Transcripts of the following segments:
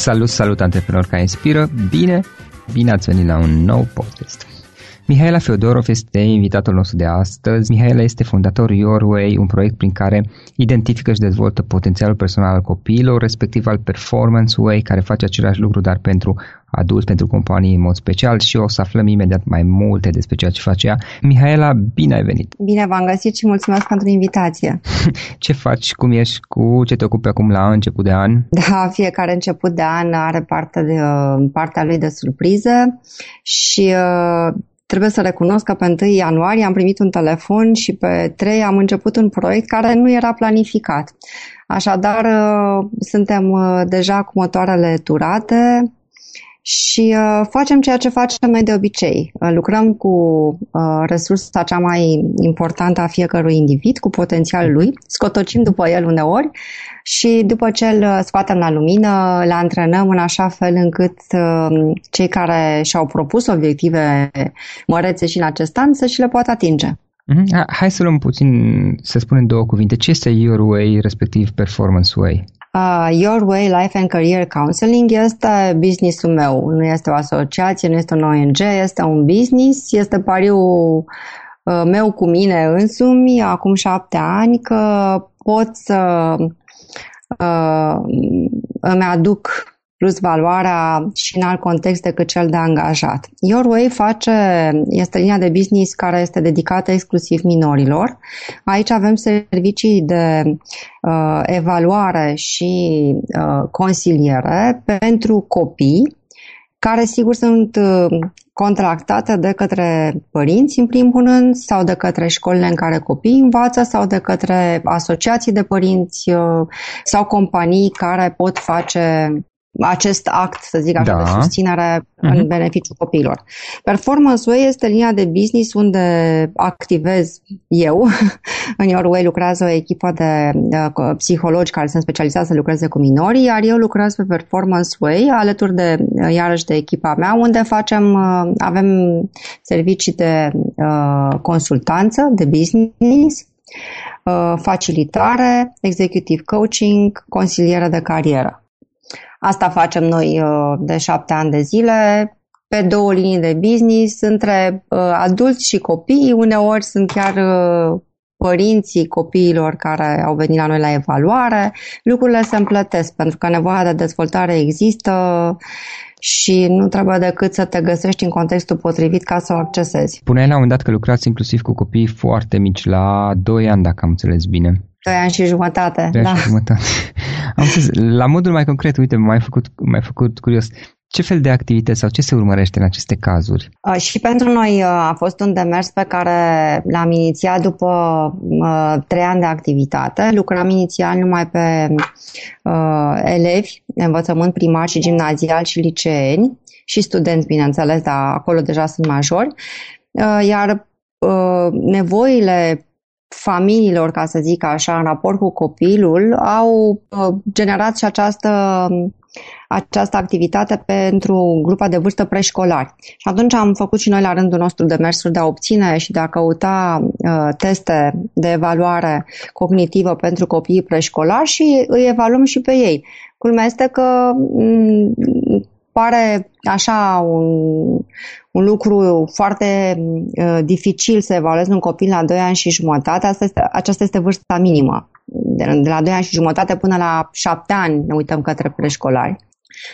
Salut, salut antreprenori care inspiră! Bine, bine ați venit la un nou podcast! Mihaela Feodorov este invitatul nostru de astăzi. Mihaela este fondatorul Your Way, un proiect prin care identifică și dezvoltă potențialul personal al copiilor, respectiv al Performance Way, care face același lucru, dar pentru adulți, pentru companii în mod special și o să aflăm imediat mai multe despre ceea ce face ea. Mihaela, bine ai venit! Bine v-am găsit și mulțumesc pentru invitație! ce faci, cum ești, cu ce te ocupi acum la început de an? Da, fiecare început de an are parte de, partea lui de surprize și uh, Trebuie să recunosc că pe 1 ianuarie am primit un telefon și pe 3 am început un proiect care nu era planificat. Așadar, uh, suntem uh, deja cu motoarele turate, și uh, facem ceea ce facem noi de obicei. Uh, lucrăm cu uh, resursa cea mai importantă a fiecărui individ, cu potențialul lui, scotocim după el uneori și după ce îl scoatem la lumină, le antrenăm în așa fel încât uh, cei care și-au propus obiective mărețe și în acest an să și le poată atinge. Mm-hmm. Hai să luăm puțin, să spunem două cuvinte. Ce este Your Way, respectiv Performance Way? Uh, Your Way Life and Career Counseling este businessul meu, nu este o asociație, nu este un ONG, este un business, este pariul uh, meu cu mine însumi acum șapte ani că pot să uh, îmi aduc plus valoarea și în alt context decât cel de angajat. Your Way face, este linia de business care este dedicată exclusiv minorilor. Aici avem servicii de uh, evaluare și uh, consiliere pentru copii care sigur sunt uh, contractate de către părinți în primul rând sau de către școlile în care copiii învață sau de către asociații de părinți uh, sau companii care pot face acest act, să zic așa, da. de susținere uh-huh. în mhm. beneficiul copiilor. Performance Way este linia de business unde activez eu. în Your Way lucrează o echipă de, de psihologi care sunt specializați să lucreze cu minorii, iar eu lucrez pe Performance Way alături de, iarăși, de echipa mea, unde facem, uh, avem servicii de uh, consultanță, de business, uh, facilitare, executive coaching, consiliere de carieră. Asta facem noi uh, de șapte ani de zile, pe două linii de business, între uh, adulți și copii. Uneori sunt chiar uh, părinții copiilor care au venit la noi la evaluare. Lucrurile se împlătesc pentru că nevoia de dezvoltare există și nu trebuie decât să te găsești în contextul potrivit ca să o accesezi. Puneai la un dat că lucrați inclusiv cu copii foarte mici, la 2 ani, dacă am înțeles bine. Doi ani și jumătate. Doi da. ani și jumătate. Am spus, la modul mai concret, uite, m-ai făcut, m-ai făcut curios. Ce fel de activități sau ce se urmărește în aceste cazuri? Uh, și pentru noi uh, a fost un demers pe care l-am inițiat după uh, trei ani de activitate. Lucram inițial numai pe uh, elevi de învățământ primar și gimnazial și liceeni și studenți, bineînțeles, dar acolo deja sunt majori. Uh, iar uh, nevoile familiilor, ca să zic așa, în raport cu copilul, au uh, generat și această, această activitate pentru grupa de vârstă preșcolari. Și atunci am făcut și noi la rândul nostru demersuri de a obține și de a căuta uh, teste de evaluare cognitivă pentru copiii preșcolari și îi evaluăm și pe ei. Culmea este că mm, pare așa un, un lucru foarte uh, dificil să evaluezi un copil la 2 ani și jumătate. Asta este, aceasta este vârsta minimă. De, de la 2 ani și jumătate până la 7 ani ne uităm către preșcolari.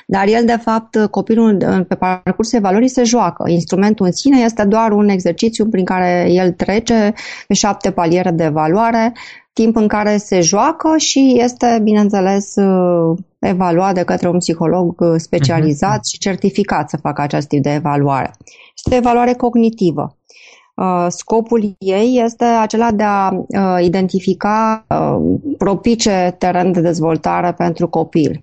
Dar el, de fapt, copilul pe parcursul evaluării se joacă. Instrumentul în sine este doar un exercițiu prin care el trece pe șapte paliere de evaluare, timp în care se joacă și este, bineînțeles, uh, evaluat de către un psiholog uh, specializat uh-huh. și certificat să facă acest tip de evaluare. Este o evaluare cognitivă. Uh, scopul ei este acela de a identifica propice teren de dezvoltare pentru copil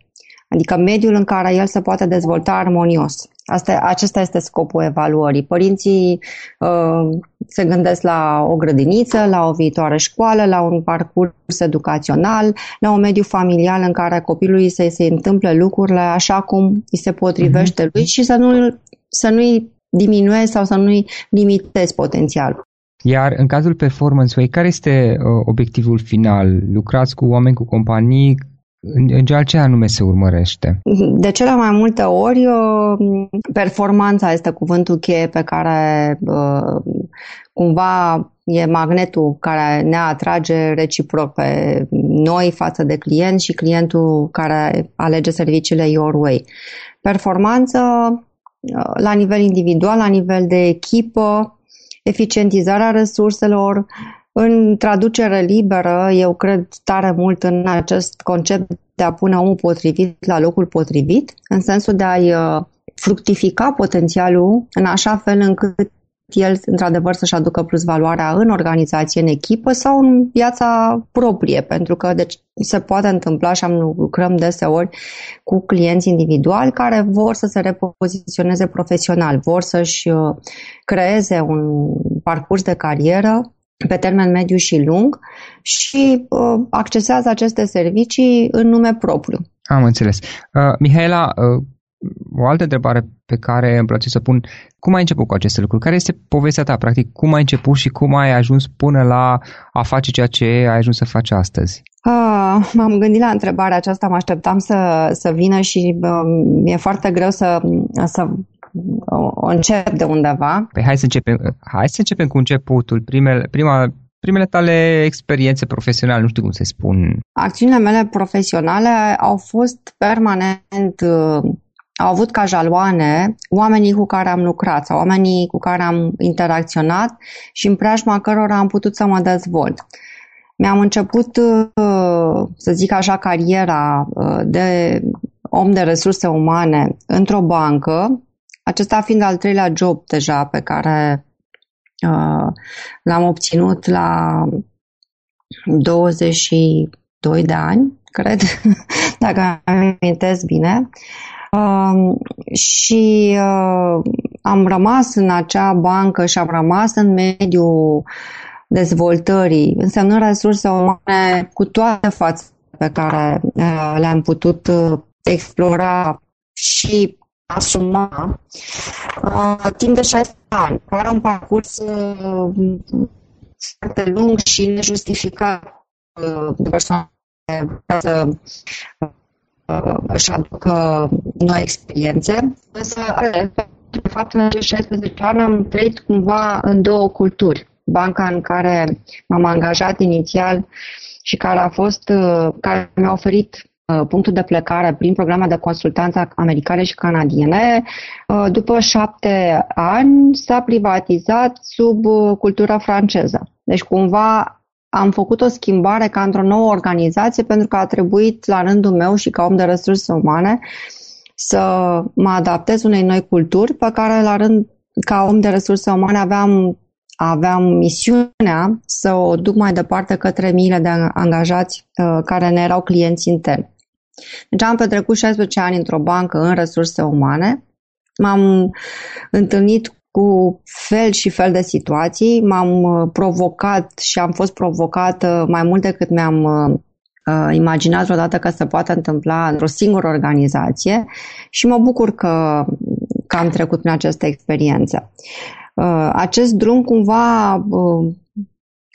adică mediul în care el se poate dezvolta armonios. Asta, acesta este scopul evaluării. Părinții uh, se gândesc la o grădiniță, la o viitoare școală, la un parcurs educațional, la un mediu familial în care copilului să se întâmple lucrurile așa cum îi se potrivește uh-huh. lui și să, nu, să nu-i diminuezi sau să nu-i limitezi potențialul. Iar în cazul Performance Way, care este uh, obiectivul final? Lucrați cu oameni, cu companii în general, ce anume se urmărește? De cele mai multe ori, uh, performanța este cuvântul cheie pe care uh, cumva e magnetul care ne atrage reciproc pe noi față de client și clientul care alege serviciile Your Way. Performanță uh, la nivel individual, la nivel de echipă, eficientizarea resurselor, în traducere liberă, eu cred tare mult în acest concept de a pune omul potrivit la locul potrivit, în sensul de a-i uh, fructifica potențialul în așa fel încât el, într-adevăr, să-și aducă plus valoarea în organizație, în echipă sau în viața proprie, pentru că deci, se poate întâmpla și am lucrăm deseori cu clienți individuali care vor să se repoziționeze profesional, vor să-și uh, creeze un parcurs de carieră pe termen mediu și lung și uh, accesează aceste servicii în nume propriu. Am înțeles. Uh, Mihaela, uh, o altă întrebare pe care îmi place să pun, cum ai început cu aceste lucruri? Care este povestea ta, practic? Cum ai început și cum ai ajuns până la a face ceea ce ai ajuns să faci astăzi? Ah, m-am gândit la întrebarea aceasta, mă așteptam să, să vină și uh, mi-e foarte greu să, să o, o încep de undeva. Păi hai să începem, hai să începem cu începutul, primele, prima, primele tale experiențe profesionale, nu știu cum să spun. Acțiunile mele profesionale au fost permanent, uh, au avut ca jaloane oamenii cu care am lucrat sau oamenii cu care am interacționat și în preajma cărora am putut să mă dezvolt. Mi-am început, uh, să zic așa, cariera uh, de om de resurse umane într-o bancă, acesta fiind al treilea job deja pe care uh, l-am obținut la 22 de ani, cred, dacă am amintesc bine. Uh, și uh, am rămas în acea bancă și am rămas în mediul dezvoltării, însemnând resurse umane cu toate fațe pe care uh, le-am putut uh, explora și asuma uh, timp de 16 ani, care un parcurs uh, foarte lung și nejustificat uh, de persoane să uh, își aducă noi experiențe, însă de fapt în acești 16 ani am trăit cumva în două culturi. Banca în care m-am angajat inițial și care a fost, uh, care mi-a oferit Uh, punctul de plecare prin programa de consultanță americane și canadiene, uh, după șapte ani s-a privatizat sub uh, cultura franceză. Deci cumva am făcut o schimbare ca într-o nouă organizație pentru că a trebuit la rândul meu și ca om de resurse umane să mă adaptez unei noi culturi pe care la rând ca om de resurse umane aveam aveam misiunea să o duc mai departe către miile de angajați care ne erau clienți interni. Deci am petrecut 16 ani într-o bancă în resurse umane, m-am întâlnit cu fel și fel de situații, m-am uh, provocat și am fost provocată mai mult decât mi-am uh, uh, imaginat vreodată că se poate întâmpla într-o singură organizație și mă bucur că, că am trecut prin această experiență. Uh, acest drum cumva uh,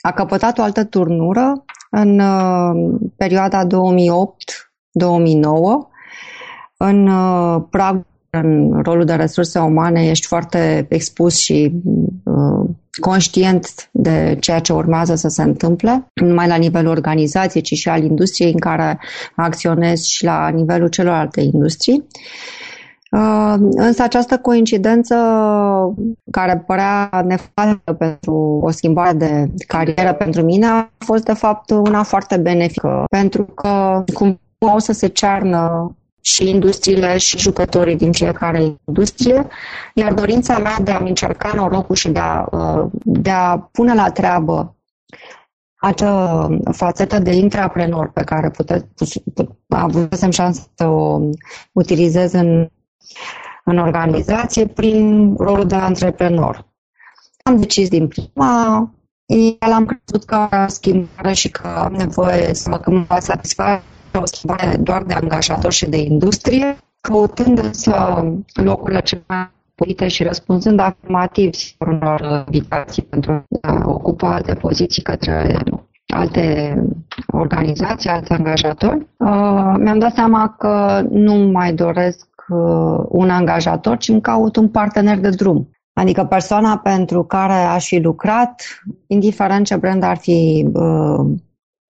a căpătat o altă turnură în uh, perioada 2008 2009. În uh, prag, în rolul de resurse umane, ești foarte expus și uh, conștient de ceea ce urmează să se întâmple, nu numai la nivelul organizației, ci și al industriei în care acționezi și la nivelul celorlalte industrii. Uh, însă această coincidență care părea nefastă pentru o schimbare de carieră pentru mine a fost de fapt una foarte benefică, pentru că cum au să se cearnă și industriile și jucătorii din fiecare industrie, iar dorința mea de a-mi încerca norocul și de a, uh, de a pune la treabă acea fațetă de intraprenor pe care puteți, avusem șansă să o utilizez în, în organizație prin rolul de antreprenor. Am decis din prima, el am crezut că schimbare și că am nevoie să mă satisfac o schimbare doar de angajator și de industrie, căutând însă locurile cele mai potrivite și răspunzând afirmativ unor invitații pentru a ocupa alte poziții către alte organizații, alți angajatori, uh, mi-am dat seama că nu mai doresc uh, un angajator, ci îmi caut un partener de drum. Adică persoana pentru care aș fi lucrat, indiferent ce brand ar fi uh,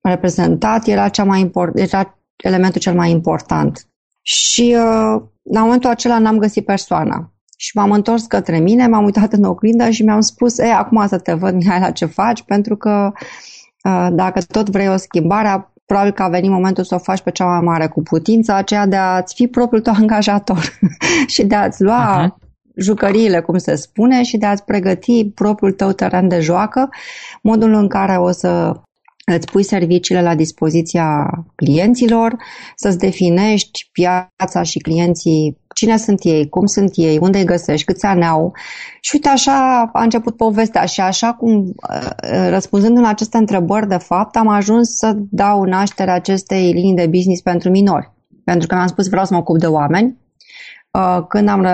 reprezentat, era, cea mai import, era elementul cel mai important. Și uh, la momentul acela n-am găsit persoana. Și m-am întors către mine, m-am uitat în oglindă și mi-am spus, e, acum să te văd, Mihaela, ce faci, pentru că uh, dacă tot vrei o schimbare, probabil că a venit momentul să o faci pe cea mai mare cu putință, aceea de a-ți fi propriul tău angajator și de a-ți lua uh-huh. jucăriile, cum se spune, și de a-ți pregăti propriul tău teren de joacă, modul în care o să îți pui serviciile la dispoziția clienților, să-ți definești piața și clienții, cine sunt ei, cum sunt ei, unde îi găsești, câți ani au. Și uite, așa a început povestea și așa cum, uh, răspunzând la aceste întrebări, de fapt, am ajuns să dau naștere acestei linii de business pentru minori. Pentru că mi-am spus vreau să mă ocup de oameni, Uh, când am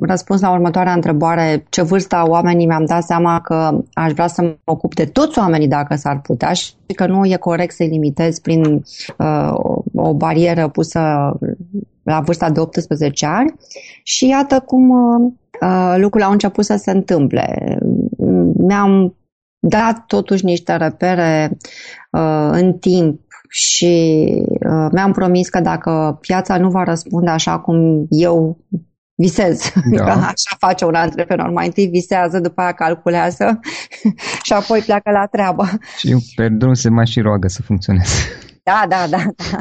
răspuns la următoarea întrebare, ce vârstă au oamenii, mi-am dat seama că aș vrea să mă ocup de toți oamenii dacă s-ar putea și că nu e corect să-i limitez prin uh, o barieră pusă la vârsta de 18 ani. Și iată cum uh, lucrurile au început să se întâmple. Mi-am dat totuși niște repere uh, în timp și uh, mi-am promis că dacă piața nu va răspunde așa cum eu visez, da. că așa face un antreprenor, mai întâi visează, după aia calculează și apoi pleacă la treabă. Și pe drum se mai și roagă să funcționeze. Da, da, da, da.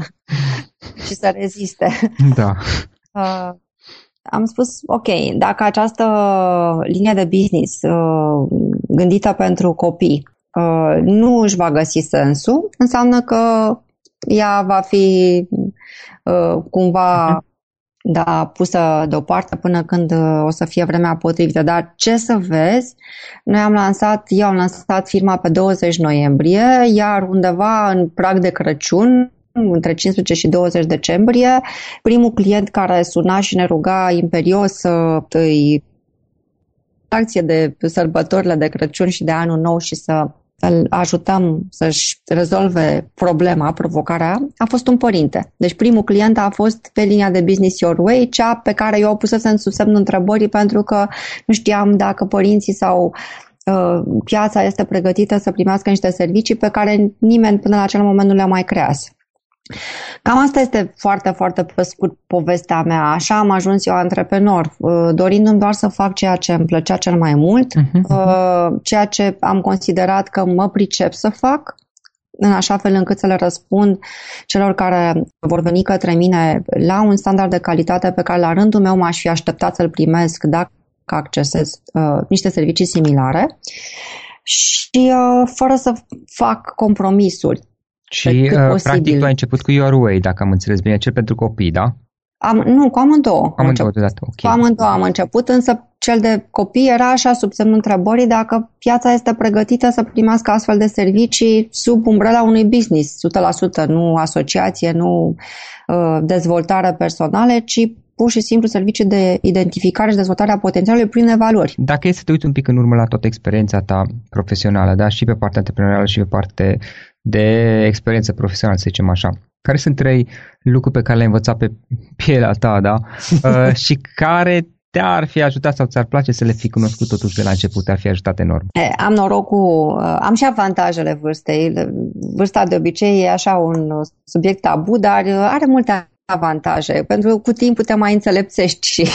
și să reziste. Da. Uh, am spus, ok, dacă această linie de business uh, gândită pentru copii Uh, nu își va găsi sensul, înseamnă că ea va fi uh, cumva uh-huh. da, pusă deoparte până când uh, o să fie vremea potrivită. Dar ce să vezi, noi am lansat, eu am lansat firma pe 20 noiembrie, iar undeva în prag de Crăciun, între 15 și 20 decembrie, primul client care suna și ne ruga imperios să îi acție de sărbătorile de Crăciun și de Anul Nou și să îl ajutăm să-și rezolve problema, provocarea, a fost un părinte. Deci primul client a fost pe linia de Business Your Way, cea pe care eu o pusesem sub semnul întrebării pentru că nu știam dacă părinții sau uh, piața este pregătită să primească niște servicii pe care nimeni până la acel moment nu le-a mai creat. Cam asta este foarte, foarte pe scurt povestea mea. Așa am ajuns eu antreprenor, uh, dorindu-mi doar să fac ceea ce îmi plăcea cel mai mult, uh-huh. ceea ce am considerat că mă pricep să fac, în așa fel încât să le răspund celor care vor veni către mine la un standard de calitate pe care la rândul meu m-aș fi așteptat să-l primesc dacă accesez uh, niște servicii similare și uh, fără să fac compromisuri. Și uh, practic tu ai început cu Your Way, dacă am înțeles bine, cel pentru copii, da? Am, nu, cu amândouă. Amândouă deodată, ok. Cu amândouă am început, însă cel de copii era așa sub semnul întrebării dacă piața este pregătită să primească astfel de servicii sub umbrela unui business, 100%, nu asociație, nu uh, dezvoltare personale, ci pur și simplu servicii de identificare și dezvoltare a potențialului prin evaluări. Dacă e să te uiți un pic în urmă la toată experiența ta profesională, da, și pe partea antreprenorială și pe partea de experiență profesională, să zicem așa. Care sunt trei lucruri pe care le-ai învățat pe pielea ta, da? uh, și care te-ar fi ajutat sau ți-ar place să le fi cunoscut totuși de la început, te-ar fi ajutat enorm? E, am norocul, uh, am și avantajele vârstei. Vârsta de obicei e așa un subiect tabu, dar uh, are multe avantaje, pentru că cu timpul te mai înțelepțești și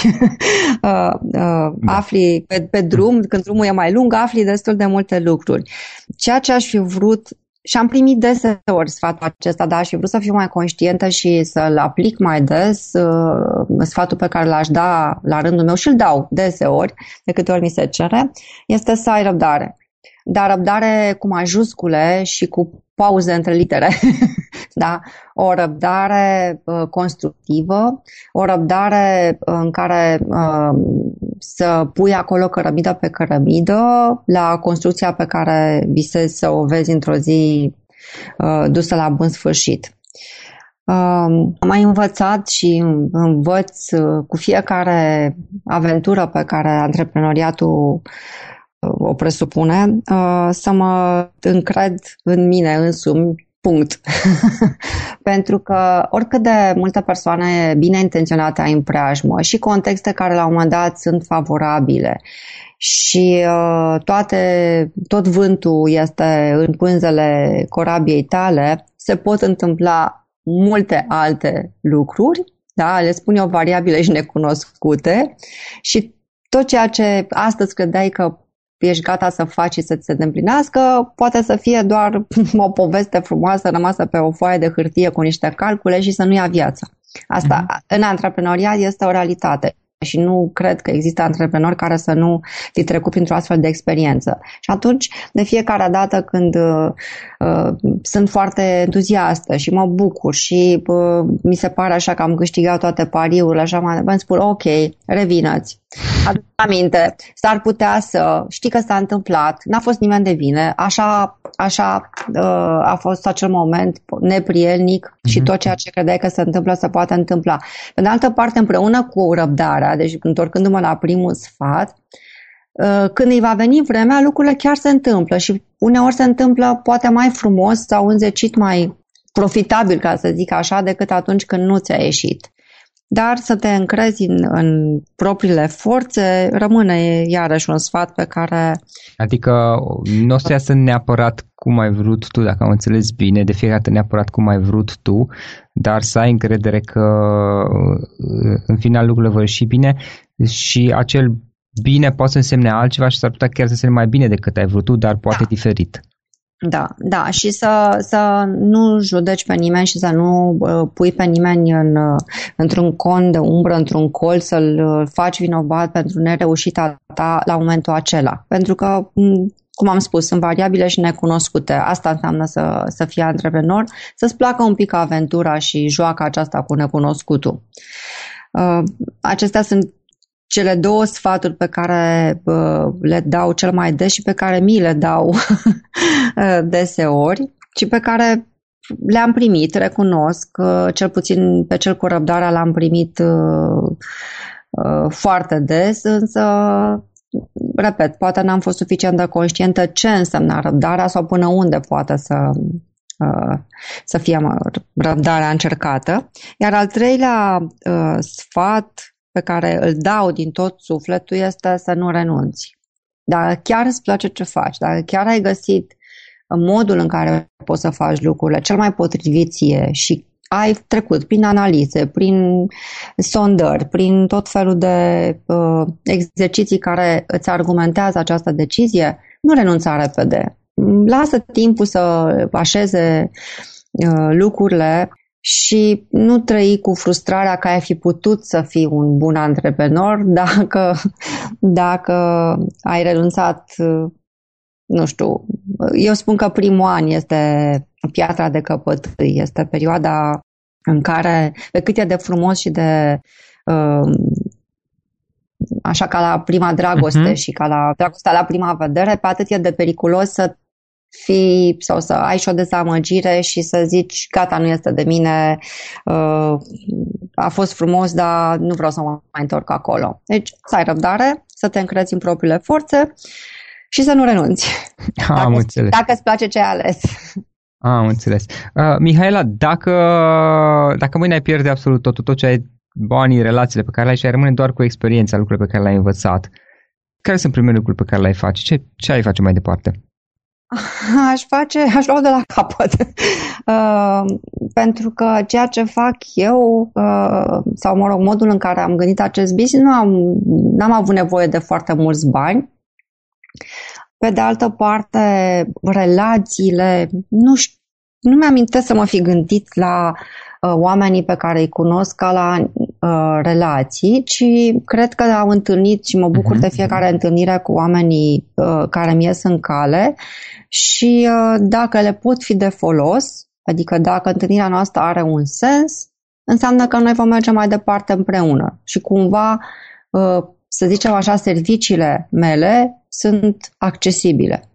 uh, uh, da. afli pe, pe drum, când drumul e mai lung, afli destul de multe lucruri. Ceea ce aș fi vrut și am primit deseori sfatul acesta, dar aș fi vrut să fiu mai conștientă și să-l aplic mai des, uh, sfatul pe care l-aș da la rândul meu și îl dau deseori, de câte ori mi se cere, este să ai răbdare. Dar răbdare cu majuscule și cu pauze între litere. da? O răbdare uh, constructivă, o răbdare în care uh, să pui acolo cărămidă pe cărămidă la construcția pe care visezi să o vezi într-o zi uh, dusă la bun sfârșit. Uh, am mai învățat și învăț uh, cu fiecare aventură pe care antreprenoriatul o presupune, uh, să mă încred în mine însumi Punct. Pentru că oricât de multe persoane bine intenționate ai în preajmă și contexte care la un moment dat sunt favorabile și uh, toate, tot vântul este în pânzele corabiei tale, se pot întâmpla multe alte lucruri, da? le spun eu variabile și necunoscute și tot ceea ce astăzi credeai că ești gata să faci și să ți se îndeplinească, poate să fie doar o poveste frumoasă rămasă pe o foaie de hârtie cu niște calcule și să nu ia viața. Asta mm-hmm. în antreprenoriat este o realitate și nu cred că există antreprenori care să nu fi trecut printr-o astfel de experiență. Și atunci, de fiecare dată când uh, uh, sunt foarte entuziastă și mă bucur și uh, mi se pare așa că am câștigat toate pariurile, așa mai departe, spun ok, revinăți. Aduc aminte, s-ar putea să știi că s-a întâmplat, n-a fost nimeni de vine, așa, așa uh, a fost acel moment neprielnic mm-hmm. și mhm. tot ceea ce credeai că se întâmplă să poate întâmpla. Pe de altă parte, împreună cu răbdarea, deci întorcându-mă la primul sfat, uh, când îi va veni vremea, lucrurile chiar se întâmplă și uneori se întâmplă poate mai frumos sau înzecit mai profitabil, ca să zic așa, decât atunci când nu ți-a ieșit. Dar să te încrezi în, în propriile forțe rămâne iarăși un sfat pe care... Adică nu o să iasă neapărat cum ai vrut tu, dacă am înțeles bine, de fiecare dată neapărat cum ai vrut tu, dar să ai încredere că în final lucrurile vor ieși bine și acel bine poate să însemne altceva și s-ar putea chiar să însemne mai bine decât ai vrut tu, dar poate da. diferit. Da, da, și să, să nu judeci pe nimeni și să nu uh, pui pe nimeni în, uh, într-un con de umbră, într-un colț, să-l uh, faci vinovat pentru nereușita ta la momentul acela. Pentru că, mm, cum am spus, sunt variabile și necunoscute. Asta înseamnă să, să fii antreprenor, să-ți placă un pic aventura și joaca aceasta cu necunoscutul. Acestea sunt cele două sfaturi pe care uh, le dau cel mai des și pe care mi le dau uh, deseori și pe care le-am primit, recunosc, uh, cel puțin pe cel cu răbdarea l-am primit uh, uh, foarte des, însă repet, poate n-am fost suficient de conștientă ce înseamnă răbdarea sau până unde poate să, uh, să fie răbdarea încercată. Iar al treilea uh, sfat pe care îl dau din tot sufletul este să nu renunți. Dacă chiar îți place ce faci, dacă chiar ai găsit modul în care poți să faci lucrurile cel mai potrivit ție și ai trecut prin analize, prin sondări, prin tot felul de uh, exerciții care îți argumentează această decizie, nu renunța repede. Lasă timpul să așeze uh, lucrurile și nu trăi cu frustrarea că ai fi putut să fii un bun antreprenor dacă, dacă ai renunțat, nu știu, eu spun că primul an este piatra de căpătâi, este perioada în care, pe cât e de frumos și de uh, așa ca la prima dragoste uh-huh. și ca la dragostea la prima vedere, pe atât e de periculos să fi sau să ai și o dezamăgire și să zici gata, nu este de mine, uh, a fost frumos, dar nu vreau să mă mai întorc acolo. Deci să ai răbdare, să te încrezi în propriile forțe și să nu renunți. Am dacă, înțeles. Dacă îți place ce ai ales. Am înțeles. Uh, Mihaela, dacă, dacă mâine ai pierde absolut tot, tot ce ai, banii, relațiile pe care le ai și ai rămâne doar cu experiența, lucrurile pe care le-ai învățat, care sunt primele lucruri pe care le-ai face? Ce, ce ai face mai departe? Aș face, aș lua de la capăt. Uh, pentru că ceea ce fac eu, uh, sau mă rog, modul în care am gândit acest business, nu am, n-am avut nevoie de foarte mulți bani. Pe de altă parte, relațiile, nu știu, nu mi-am să mă fi gândit la uh, oamenii pe care îi cunosc ca la uh, relații, ci cred că am întâlnit și mă bucur uh-huh. de fiecare întâlnire cu oamenii uh, care mi ies în cale și uh, dacă le pot fi de folos, adică dacă întâlnirea noastră are un sens, înseamnă că noi vom merge mai departe împreună și cumva, uh, să zicem așa, serviciile mele sunt accesibile.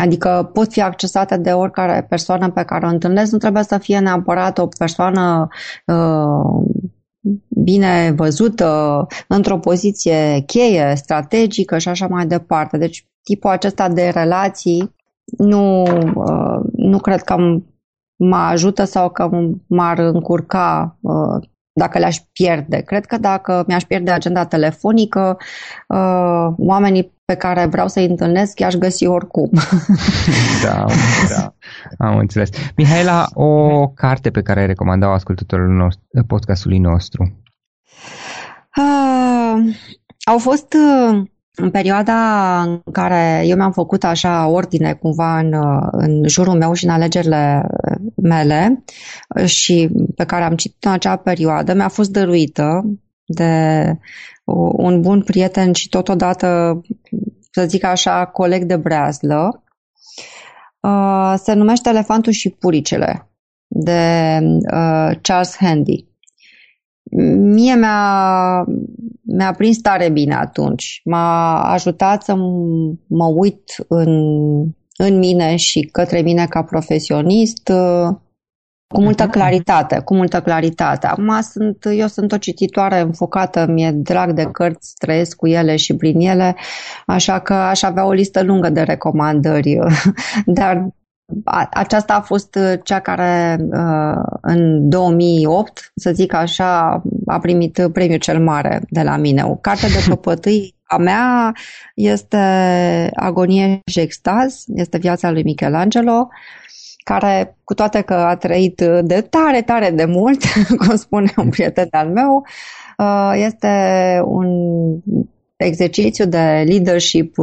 Adică pot fi accesate de oricare persoană pe care o întâlnesc, nu trebuie să fie neapărat o persoană uh, bine văzută, într-o poziție cheie, strategică și așa mai departe. Deci tipul acesta de relații nu, uh, nu cred că mă ajută sau că m-ar încurca uh, dacă le-aș pierde. Cred că dacă mi-aș pierde agenda telefonică, uh, oamenii pe care vreau să-i întâlnesc i-aș găsi oricum. da, da, am înțeles. Mihaela, o carte pe care ai recomandat-o ascultătorul nostru, podcastului nostru? Uh, au fost uh, în perioada în care eu mi-am făcut așa ordine cumva în, în jurul meu și în alegerile mele și pe care am citit în acea perioadă, mi-a fost dăruită de un bun prieten și totodată, să zic așa, coleg de breazlă. Uh, se numește Elefantul și puricele de uh, Charles Handy. Mie mi-a, mi-a prins tare bine atunci. M-a ajutat să mă uit în, în mine și către mine ca profesionist uh, cu multă mhm. claritate, cu multă claritate. Acum sunt, eu sunt o cititoare înfocată, mi-e drag de cărți, trăiesc cu ele și prin ele, așa că aș avea o listă lungă de recomandări, dar aceasta a fost uh, cea care uh, în 2008, să zic așa, a primit premiul cel mare de la mine. O carte de căpătâi a mea este Agonie și extaz, este viața lui Michelangelo, care, cu toate că a trăit de tare, tare de mult, cum spune un prieten al meu, uh, este un exercițiu de leadership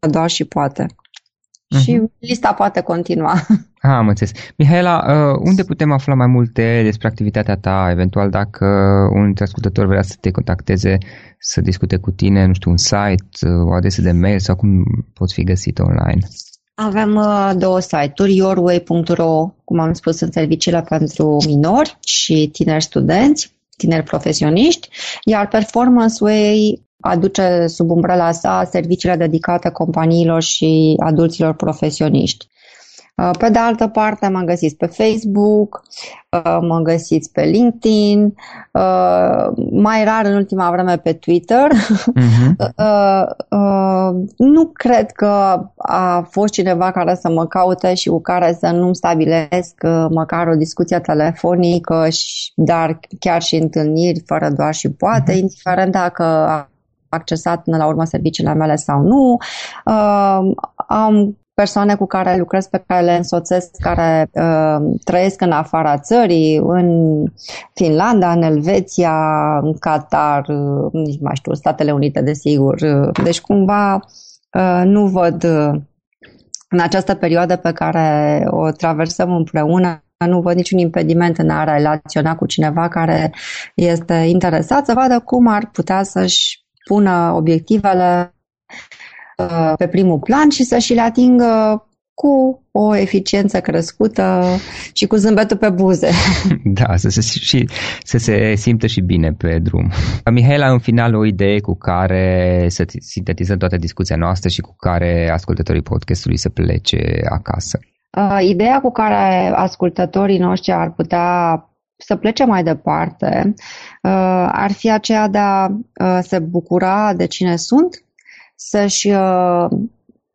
doar și poate. Uh-huh. Și lista poate continua. Ha, am înțeles. Mihaela, uh, unde putem afla mai multe despre activitatea ta, eventual dacă un dintre ascultători vrea să te contacteze, să discute cu tine, nu știu, un site, uh, o adresă de mail sau cum poți fi găsit online? Avem uh, două site-uri, yourway.ro, cum am spus, sunt serviciile pentru minori și tineri studenți, tineri profesioniști, iar Performance Way aduce sub umbrela sa serviciile dedicate companiilor și adulților profesioniști. Uh, pe de altă parte, mă găsiți pe Facebook, uh, mă găsiți pe LinkedIn, uh, mai rar în ultima vreme pe Twitter. Uh-huh. Nu cred că a fost cineva care să mă caute și cu care să nu-mi stabilesc măcar o discuție telefonică, dar chiar și întâlniri fără doar și poate, uh-huh. indiferent dacă accesat până la urmă serviciile mele sau nu. Uh, am persoane cu care lucrez, pe care le însoțesc, care uh, trăiesc în afara țării, în Finlanda, în Elveția, în Qatar, uh, nici mai știu, Statele Unite, desigur. Uh, deci cumva uh, nu văd uh, în această perioadă pe care o traversăm împreună nu văd niciun impediment în a relaționa cu cineva care este interesat să vadă cum ar putea să-și pună obiectivele uh, pe primul plan și să și le atingă cu o eficiență crescută și cu zâmbetul pe buze. Da, să se, și, să se simtă și bine pe drum. Mihaela, în final, o idee cu care să sintetizăm toată discuția noastră și cu care ascultătorii podcastului să plece acasă. Uh, ideea cu care ascultătorii noștri ar putea să plece mai departe uh, ar fi aceea de a uh, se bucura de cine sunt, să-și uh,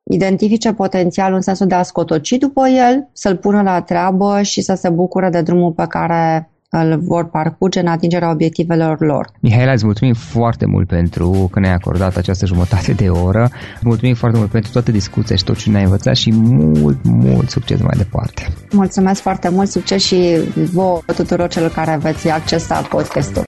identifice potențialul în sensul de a scotoci după el, să-l pună la treabă și să se bucure de drumul pe care îl vor parcurge în atingerea obiectivelor lor. Mihaela, îți mulțumim foarte mult pentru că ne-ai acordat această jumătate de oră. Mulțumim foarte mult pentru toată discuția și tot ce ne-ai învățat și mult, mult succes mai departe. Mulțumesc foarte mult, succes și vouă tuturor celor care veți accesa podcastul.